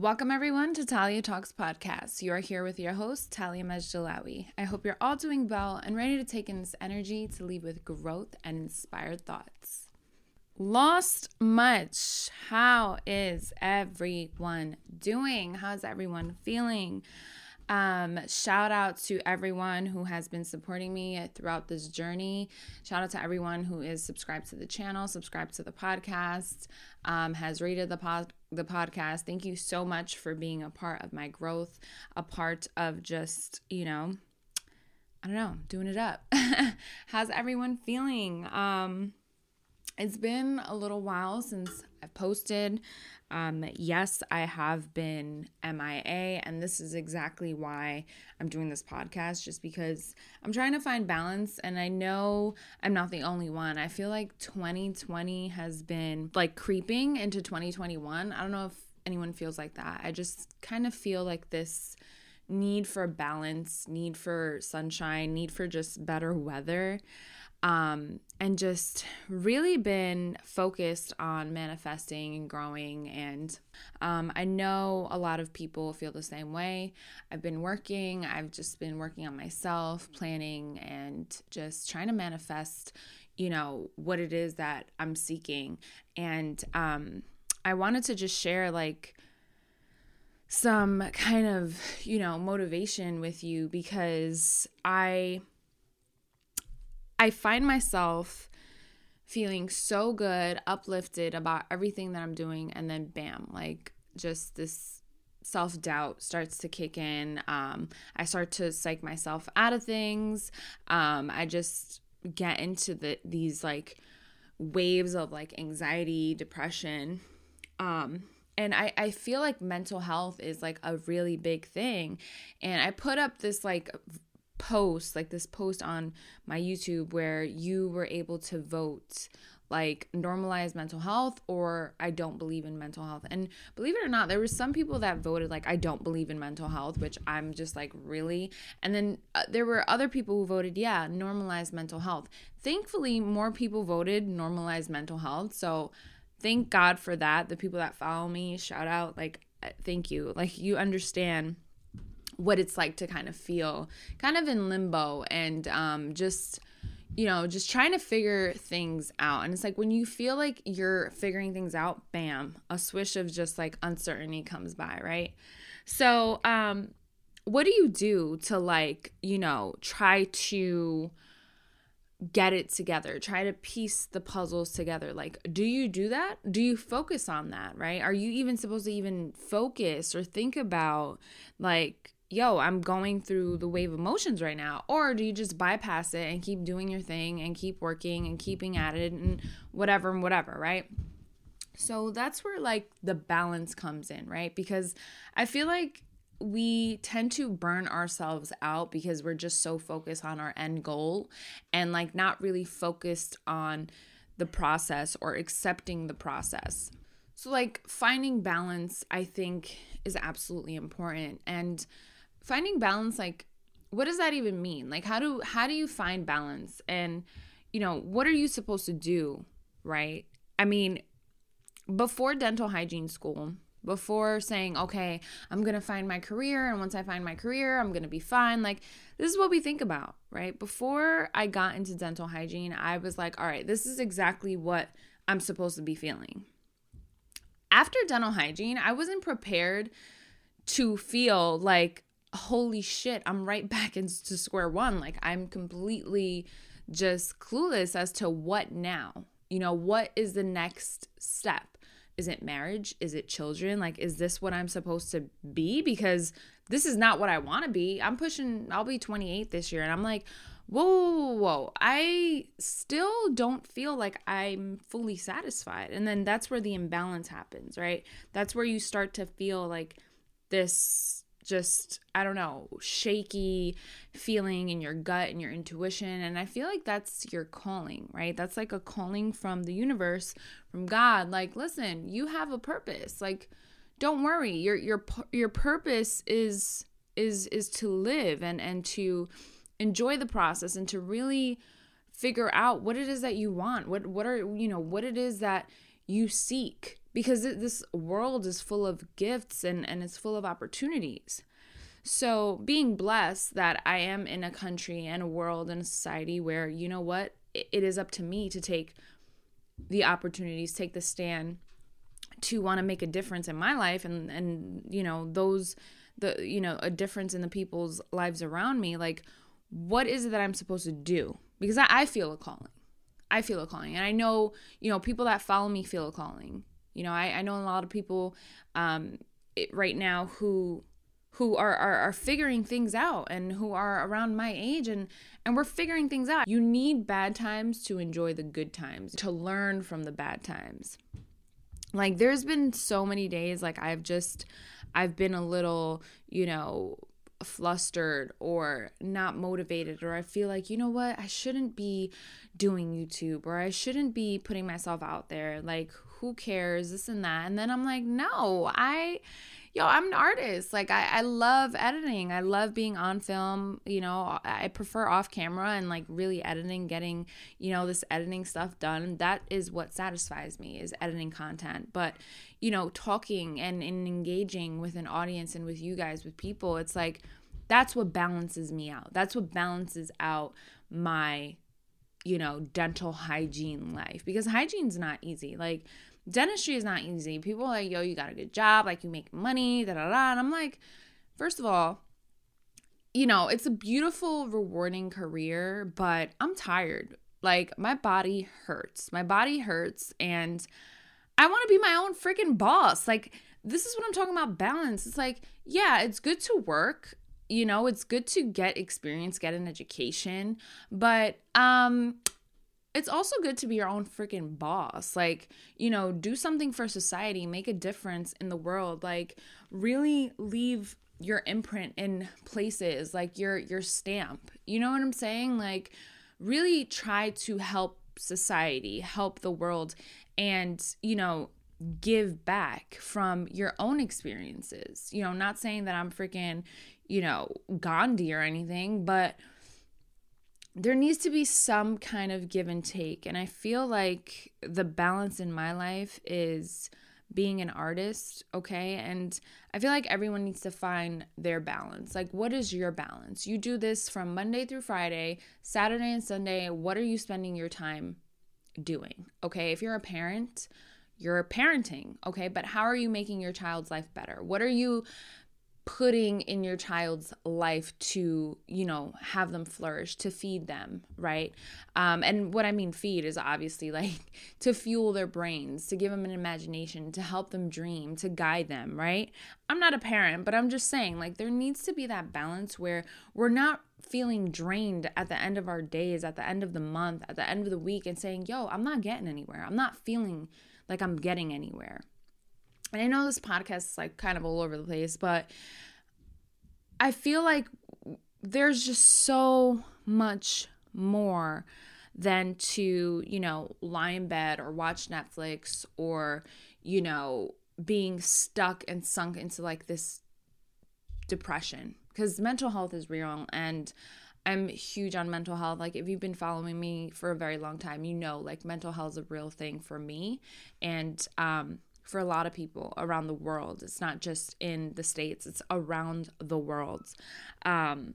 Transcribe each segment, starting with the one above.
Welcome, everyone, to Talia Talks Podcast. You are here with your host, Talia Majdalawi. I hope you're all doing well and ready to take in this energy to leave with growth and inspired thoughts. Lost much. How is everyone doing? How's everyone feeling? Um, shout out to everyone who has been supporting me throughout this journey. Shout out to everyone who is subscribed to the channel, subscribed to the podcast, um, has rated the pod the podcast. Thank you so much for being a part of my growth, a part of just, you know, I don't know, doing it up. How's everyone feeling? Um, it's been a little while since I've posted. Um, yes, I have been MIA, and this is exactly why I'm doing this podcast, just because I'm trying to find balance. And I know I'm not the only one. I feel like 2020 has been like creeping into 2021. I don't know if anyone feels like that. I just kind of feel like this need for balance, need for sunshine, need for just better weather um, and just really been focused on manifesting and growing. And um, I know a lot of people feel the same way. I've been working, I've just been working on myself, planning, and just trying to manifest, you know, what it is that I'm seeking. And um, I wanted to just share, like, some kind of, you know, motivation with you because I I find myself feeling so good, uplifted about everything that I'm doing, and then bam, like just this self doubt starts to kick in. Um, I start to psych myself out of things. Um, I just get into the these like waves of like anxiety, depression. Um, and I, I feel like mental health is like a really big thing. And I put up this like post, like this post on my YouTube where you were able to vote like normalize mental health or I don't believe in mental health. And believe it or not, there were some people that voted like I don't believe in mental health, which I'm just like really. And then uh, there were other people who voted yeah, normalize mental health. Thankfully, more people voted normalize mental health. So thank God for that. The people that follow me, shout out like uh, thank you. Like you understand what it's like to kind of feel kind of in limbo and um, just you know just trying to figure things out. And it's like when you feel like you're figuring things out bam a swish of just like uncertainty comes by right? So um what do you do to like you know try to get it together try to piece the puzzles together? Like do you do that? Do you focus on that right? Are you even supposed to even focus or think about like yo, I'm going through the wave of emotions right now? Or do you just bypass it and keep doing your thing and keep working and keeping at it and whatever and whatever, right? So that's where like the balance comes in, right? Because I feel like we tend to burn ourselves out because we're just so focused on our end goal and like not really focused on the process or accepting the process. So, like, finding balance, I think, is absolutely important. And finding balance like what does that even mean? Like how do how do you find balance? And you know what are you supposed to do right? I mean before dental hygiene school before saying okay i'm gonna find my career and once i find my career i'm gonna be fine like this is what we think about right? Before i got into dental hygiene i was like all right this is exactly what i'm supposed to be feeling. After dental hygiene i wasn't prepared to feel like holy shit, I'm right back into square one. Like I'm completely just clueless as to what now. You know, what is the next step? Is it marriage? Is it children? Like, is this what I'm supposed to be? Because this is not what I want to be. I'm pushing, I'll be 28 this year. And I'm like, whoa, whoa, whoa, I still don't feel like I'm fully satisfied. And then that's where the imbalance happens, right? That's where you start to feel like this just I don't know, shaky feeling in your gut and your intuition and I feel like that's your calling, right? That's like a calling from the universe, from God. Like, listen, you have a purpose. Like, don't worry. Your your your purpose is is is to live and and to enjoy the process and to really figure out what it is that you want. What what are, you know, what it is that you seek because this world is full of gifts and, and it's full of opportunities. So, being blessed that I am in a country and a world and a society where, you know what, it is up to me to take the opportunities, take the stand to want to make a difference in my life and and you know those the you know a difference in the people's lives around me like what is it that i'm supposed to do? Because i, I feel a calling. I feel a calling. And i know you know people that follow me feel a calling you know i, I know a lot of people um it, right now who who are, are are figuring things out and who are around my age and and we're figuring things out. You need bad times to enjoy the good times to learn from the bad times. Like there's been so many days like I've just I've been a little, you know, flustered or not motivated or I feel like, you know what, I shouldn't be doing YouTube or I shouldn't be putting myself out there. Like who cares this and that. And then I'm like, no, I yo, I'm an artist. Like I, I love editing. I love being on film. You know, I prefer off camera and like really editing, getting, you know, this editing stuff done. That is what satisfies me is editing content. But, you know, talking and, and engaging with an audience and with you guys, with people, it's like that's what balances me out. That's what balances out my you know, dental hygiene life because hygiene's not easy. Like dentistry is not easy. People are like, yo, you got a good job, like you make money, da da da. And I'm like, first of all, you know, it's a beautiful, rewarding career, but I'm tired. Like my body hurts. My body hurts and I want to be my own freaking boss. Like this is what I'm talking about balance. It's like, yeah, it's good to work. You know, it's good to get experience, get an education, but um it's also good to be your own freaking boss. Like, you know, do something for society, make a difference in the world, like really leave your imprint in places, like your your stamp. You know what I'm saying? Like really try to help society, help the world and, you know, give back from your own experiences. You know, not saying that I'm freaking, you know, Gandhi or anything, but there needs to be some kind of give and take. And I feel like the balance in my life is being an artist, okay? And I feel like everyone needs to find their balance. Like, what is your balance? You do this from Monday through Friday, Saturday and Sunday. What are you spending your time doing? Okay, if you're a parent, you're parenting, okay? But how are you making your child's life better? What are you putting in your child's life to you know have them flourish to feed them right? Um, and what i mean feed is obviously like to fuel their brains to give them an imagination to help them dream to guide them right? I'm not a parent but i'm just saying like there needs to be that balance where we're not feeling drained at the end of our days at the end of the month at the end of the week and saying yo i'm not getting anywhere. I'm not feeling like i'm getting anywhere and I know this podcast is like kind of all over the place, but I feel like there's just so much more than to, you know, lie in bed or watch Netflix or, you know, being stuck and sunk into like this depression because mental health is real and I'm huge on mental health. Like, if you've been following me for a very long time, you know, like, mental health is a real thing for me. And, um, for a lot of people around the world. It's not just in the States, it's around the world. Um,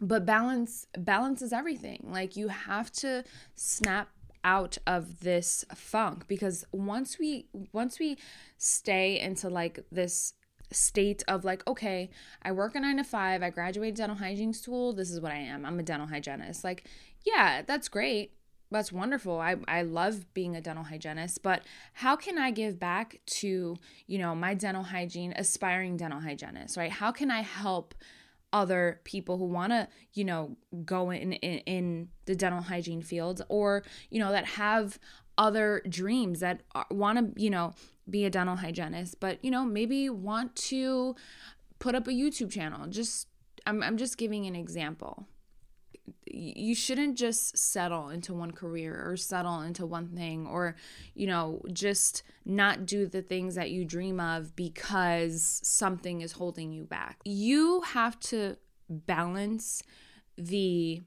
but balance balance is everything. Like you have to snap out of this funk because once we once we stay into like this state of like okay i work a nine to five i graduated dental hygiene school this is what i am i'm a dental hygienist like yeah that's great that's wonderful. I, I love being a dental hygienist, but how can I give back to, you know, my dental hygiene, aspiring dental hygienists, right? How can I help other people who want to, you know, go in, in in the dental hygiene field or, you know, that have other dreams that want to, you know, be a dental hygienist, but, you know, maybe want to put up a YouTube channel. Just I'm I'm just giving an example you shouldn't just settle into one career or settle into one thing or you know just not do the things that you dream of because something is holding you back you have to balance the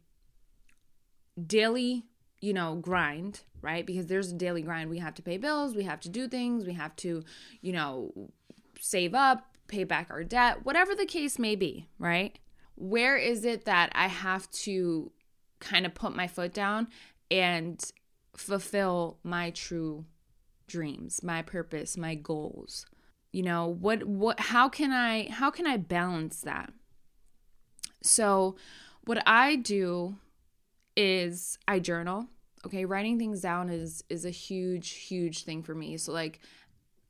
daily you know, grind, right? Because there's a daily grind. We have to pay bills, we have to do things, we have to, you know, save up, pay back our debt, whatever the case may be, right? Where is it that I have to kind of put my foot down and fulfill my true dreams, my purpose, my goals? You know, what what how can I how can I balance that? So, what I do is I journal. Okay, writing things down is is a huge huge thing for me. So like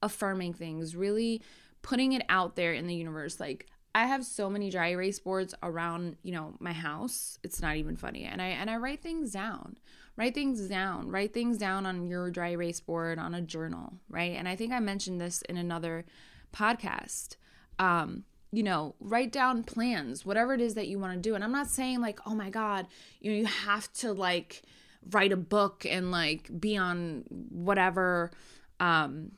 affirming things, really putting it out there in the universe like I have so many dry erase boards around, you know, my house. It's not even funny. And I and I write things down. Write things down. Write things down on your dry erase board on a journal, right? And I think I mentioned this in another podcast. Um, you know, write down plans, whatever it is that you want to do. And I'm not saying like, oh my God, you know, you have to like write a book and like be on whatever um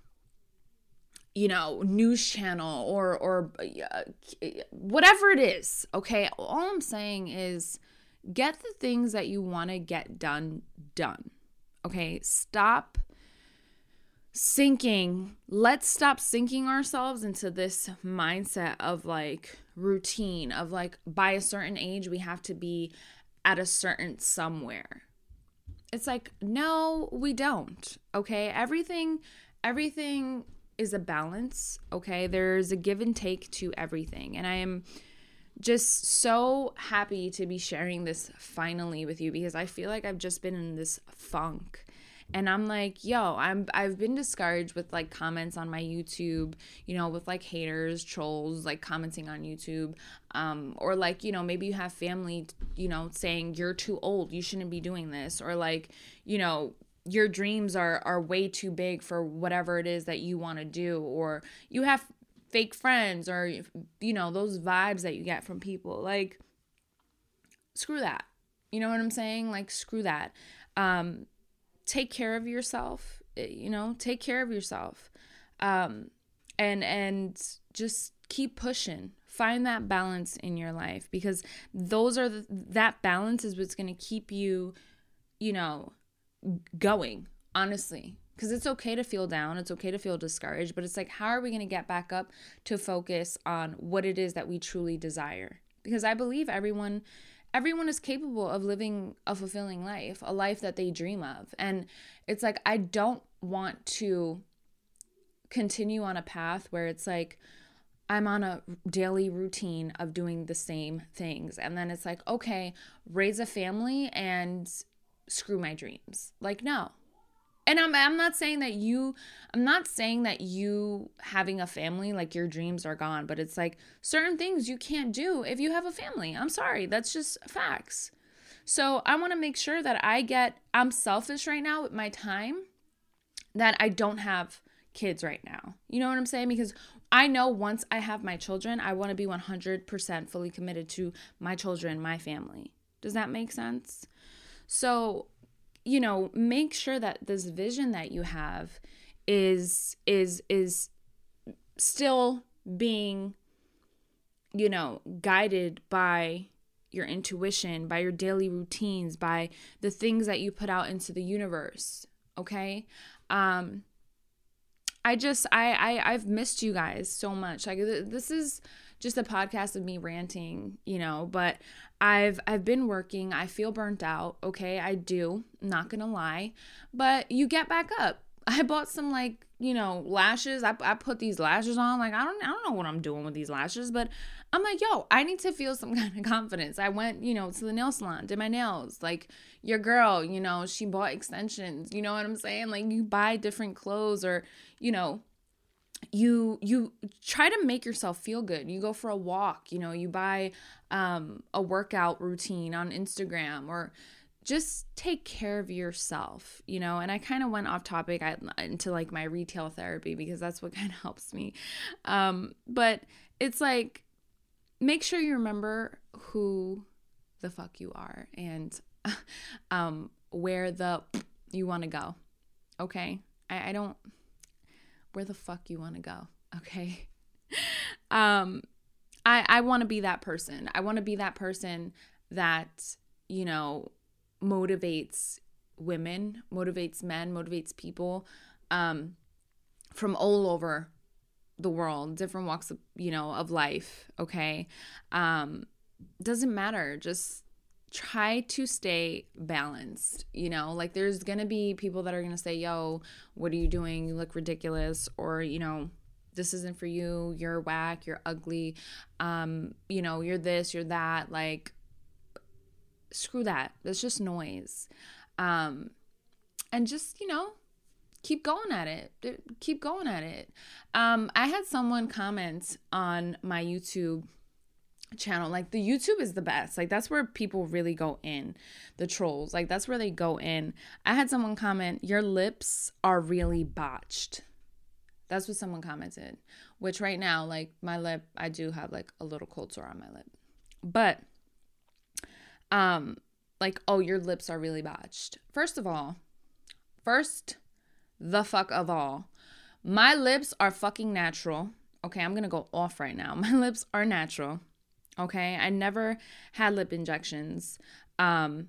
you know news channel or or uh, whatever it is okay? All i'm saying is get the things that you want to get done done okay? Stop sinking. Let's stop sinking ourselves into this mindset of like routine of like by a certain age we have to be at a certain somewhere. It's like no we don't okay? Everything everything is a balance okay? There's a give and take to everything. And i am just so happy to be sharing this finally with you because i feel like i've just been in this funk. And I'm like, yo, I'm I've been discouraged with like comments on my YouTube, you know, with like haters, trolls, like commenting on YouTube, um, or like you know maybe you have family, you know, saying you're too old, you shouldn't be doing this, or like you know your dreams are are way too big for whatever it is that you want to do, or you have fake friends, or you know those vibes that you get from people, like screw that. You know what I'm saying? Like screw that. Um, take care of yourself eh, you know take care of yourself um and and just keep pushing find that balance in your life because those are the, that balance is what's going to keep you you know going honestly because it's okay to feel down it's okay to feel discouraged but it's like how are we going to get back up to focus on what it is that we truly desire because i believe everyone everyone is capable of living a fulfilling life, a life that they dream of. And it's like, I don't want to continue on a path where it's like, I'm on a daily routine of doing the same things. And then it's like, okay, raise a family and screw my dreams. Like, no, and I'm I'm not saying that you I'm not saying that you having a family like your dreams are gone, but it's like certain things you can't do if you have a family. I'm sorry, that's just facts. So I want to make sure that I get I'm selfish right now with my time that I don't have kids right now. You know what I'm saying? Because I know once I have my children, I want to be 100% fully committed to my children, my family. Does that make sense? So you know make sure that this vision that you have is is is still being you know guided by your intuition by your daily routines by the things that you put out into the universe okay? Um i just i i i've missed you guys so much. Like this is just a podcast of me ranting, you know, but I've I've been working. I feel burnt out, okay? I do. not going to lie. But you get back up. I bought some like, you know, lashes. I, I put these lashes on. Like, I don't I don't know what I'm doing with these lashes, but I'm like, yo, I need to feel some kind of confidence. I went, you know, to the nail salon, did my nails. Like your girl, you know, she bought extensions. You know what I'm saying? Like you buy different clothes or, you know, you you try to make yourself feel good. You go for a walk you know you buy um, a workout routine on instagram or just take care of yourself you know? And i kind of went off topic into like my retail therapy because that's what kind of helps me. Um, but it's like make sure you remember who the fuck you are and um, where the you want to go okay? I, I don't where the fuck you want to go, okay? um I I want to be that person. I want to be that person that, you know, motivates women, motivates men, motivates people um, from all over the world, different walks of, you know, of life, okay? Um, doesn't matter. Just try to stay balanced you know? Like there's gonna be people that are gonna say yo what are you doing? You look ridiculous or you know this isn't for you. You're whack. You're ugly. Um you know you're this you're that. Like screw that. That's just noise. Um and just you know keep going at it. Keep going at it. Um i had someone comment on my youtube channel like the youtube is the best. Like that's where people really go in the trolls. Like that's where they go in. I had someone comment your lips are really botched. That's what someone commented which right now like my lip i do have like a little cold sore on my lip. But um like oh your lips are really botched. First of all first the fuck of all my lips are fucking natural. Okay i'm gonna go off right now. My lips are natural Okay. I never had lip injections. Um,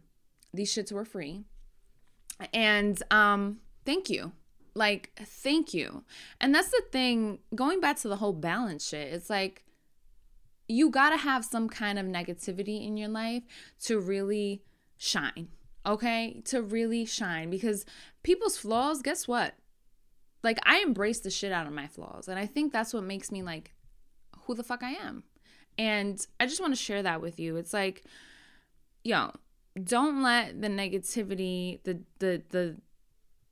these shits were free. And um, thank you. Like, thank you. And that's the thing, going back to the whole balance shit, it's like you gotta have some kind of negativity in your life to really shine. Okay? To really shine. Because people's flaws, guess what? Like, I embrace the shit out of my flaws. And I think that's what makes me like who the fuck I am. And I just want to share that with you. It's like, yo, don't let the negativity, the the the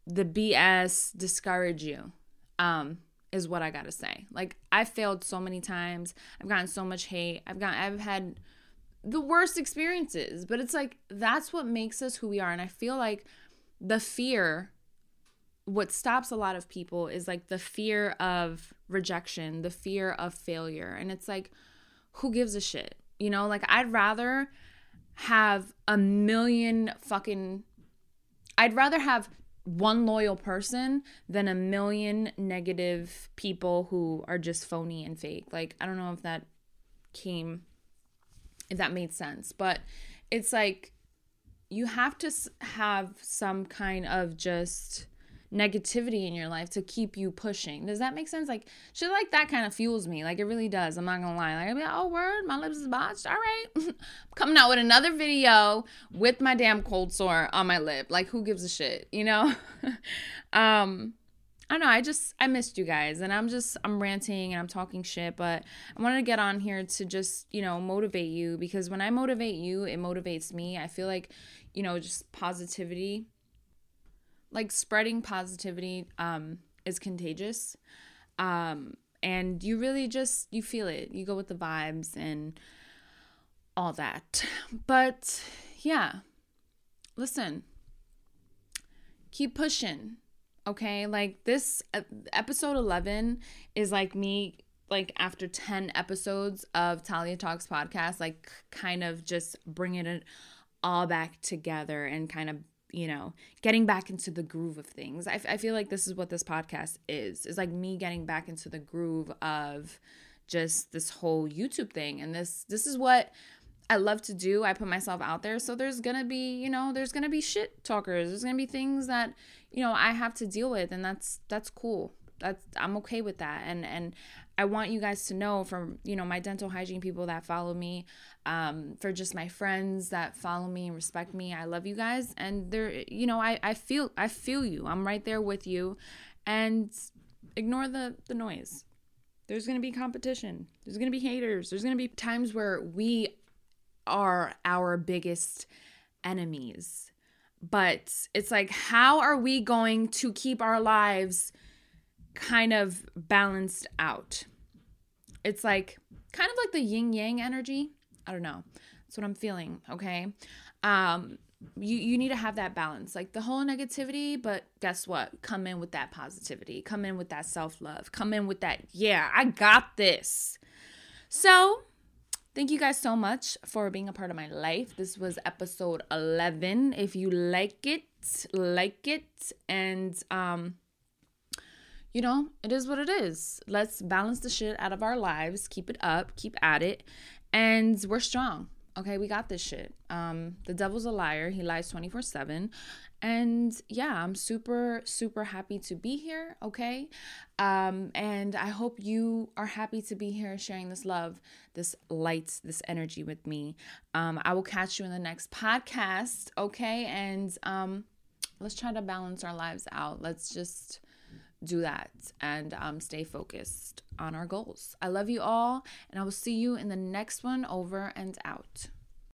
the BS discourage you. Um, is what I gotta say. Like I failed so many times. I've gotten so much hate. I've got I've had the worst experiences. But it's like that's what makes us who we are. And I feel like the fear, what stops a lot of people is like the fear of rejection, the fear of failure. And it's like, who gives a shit? You know, like I'd rather have a million fucking I'd rather have one loyal person than a million negative people who are just phony and fake. Like I don't know if that came if that made sense, but it's like you have to have some kind of just negativity in your life to keep you pushing. Does that make sense? Like shit like that kind of fuels me. Like it really does. I'm not gonna lie. Like I'll be like, oh word, my lips is botched. All right. Coming out with another video with my damn cold sore on my lip. Like who gives a shit, you know? um I don't know, I just I missed you guys and I'm just I'm ranting and I'm talking shit, but I wanted to get on here to just, you know, motivate you because when I motivate you, it motivates me. I feel like, you know, just positivity like spreading positivity um, is contagious. Um, and you really just you feel it. You go with the vibes and all that. But yeah. Listen. Keep pushing. Okay? Like this episode 11 is like me like after 10 episodes of Talia Talks podcast like kind of just bringing it all back together and kind of you know, getting back into the groove of things. I, I feel like this is what this podcast is. It's like me getting back into the groove of just this whole YouTube thing. And this this is what I love to do. I put myself out there. So there's to be, you know, there's to be shit talkers. There's to be things that, you know, I have to deal with and that's that's cool. That's I'm okay with that. And and I want you guys to know from, you know, my dental hygiene people that follow me, um, for just my friends that follow me and respect me. I love you guys. And they're, you know, I, I feel, I feel you. I'm right there with you. And ignore the, the noise. There's going to be competition. There's going to be haters. There's going to be times where we are our biggest enemies. But it's like, how are we going to keep our lives kind of balanced out? It's like kind of like the yin yang energy. I don't know. That's what I'm feeling, okay? Um you you need to have that balance. Like the whole negativity, but guess what? Come in with that positivity. Come in with that self-love. Come in with that, yeah, I got this. So, Thank you guys so much for being a part of my life. This was episode 11. If you like it, like it and um you know, it is what it is. Let's balance the shit out of our lives, keep it up, keep at it, and we're strong. Okay, we got this shit. Um, the devil's a liar. He lies 24 7. And yeah, I'm super, super happy to be here. Okay. Um, and I hope you are happy to be here sharing this love, this light, this energy with me. Um, I will catch you in the next podcast. Okay. And um, let's try to balance our lives out. Let's just do that and um, stay focused on our goals. I love you all, and I will see you in the next one. Over and out.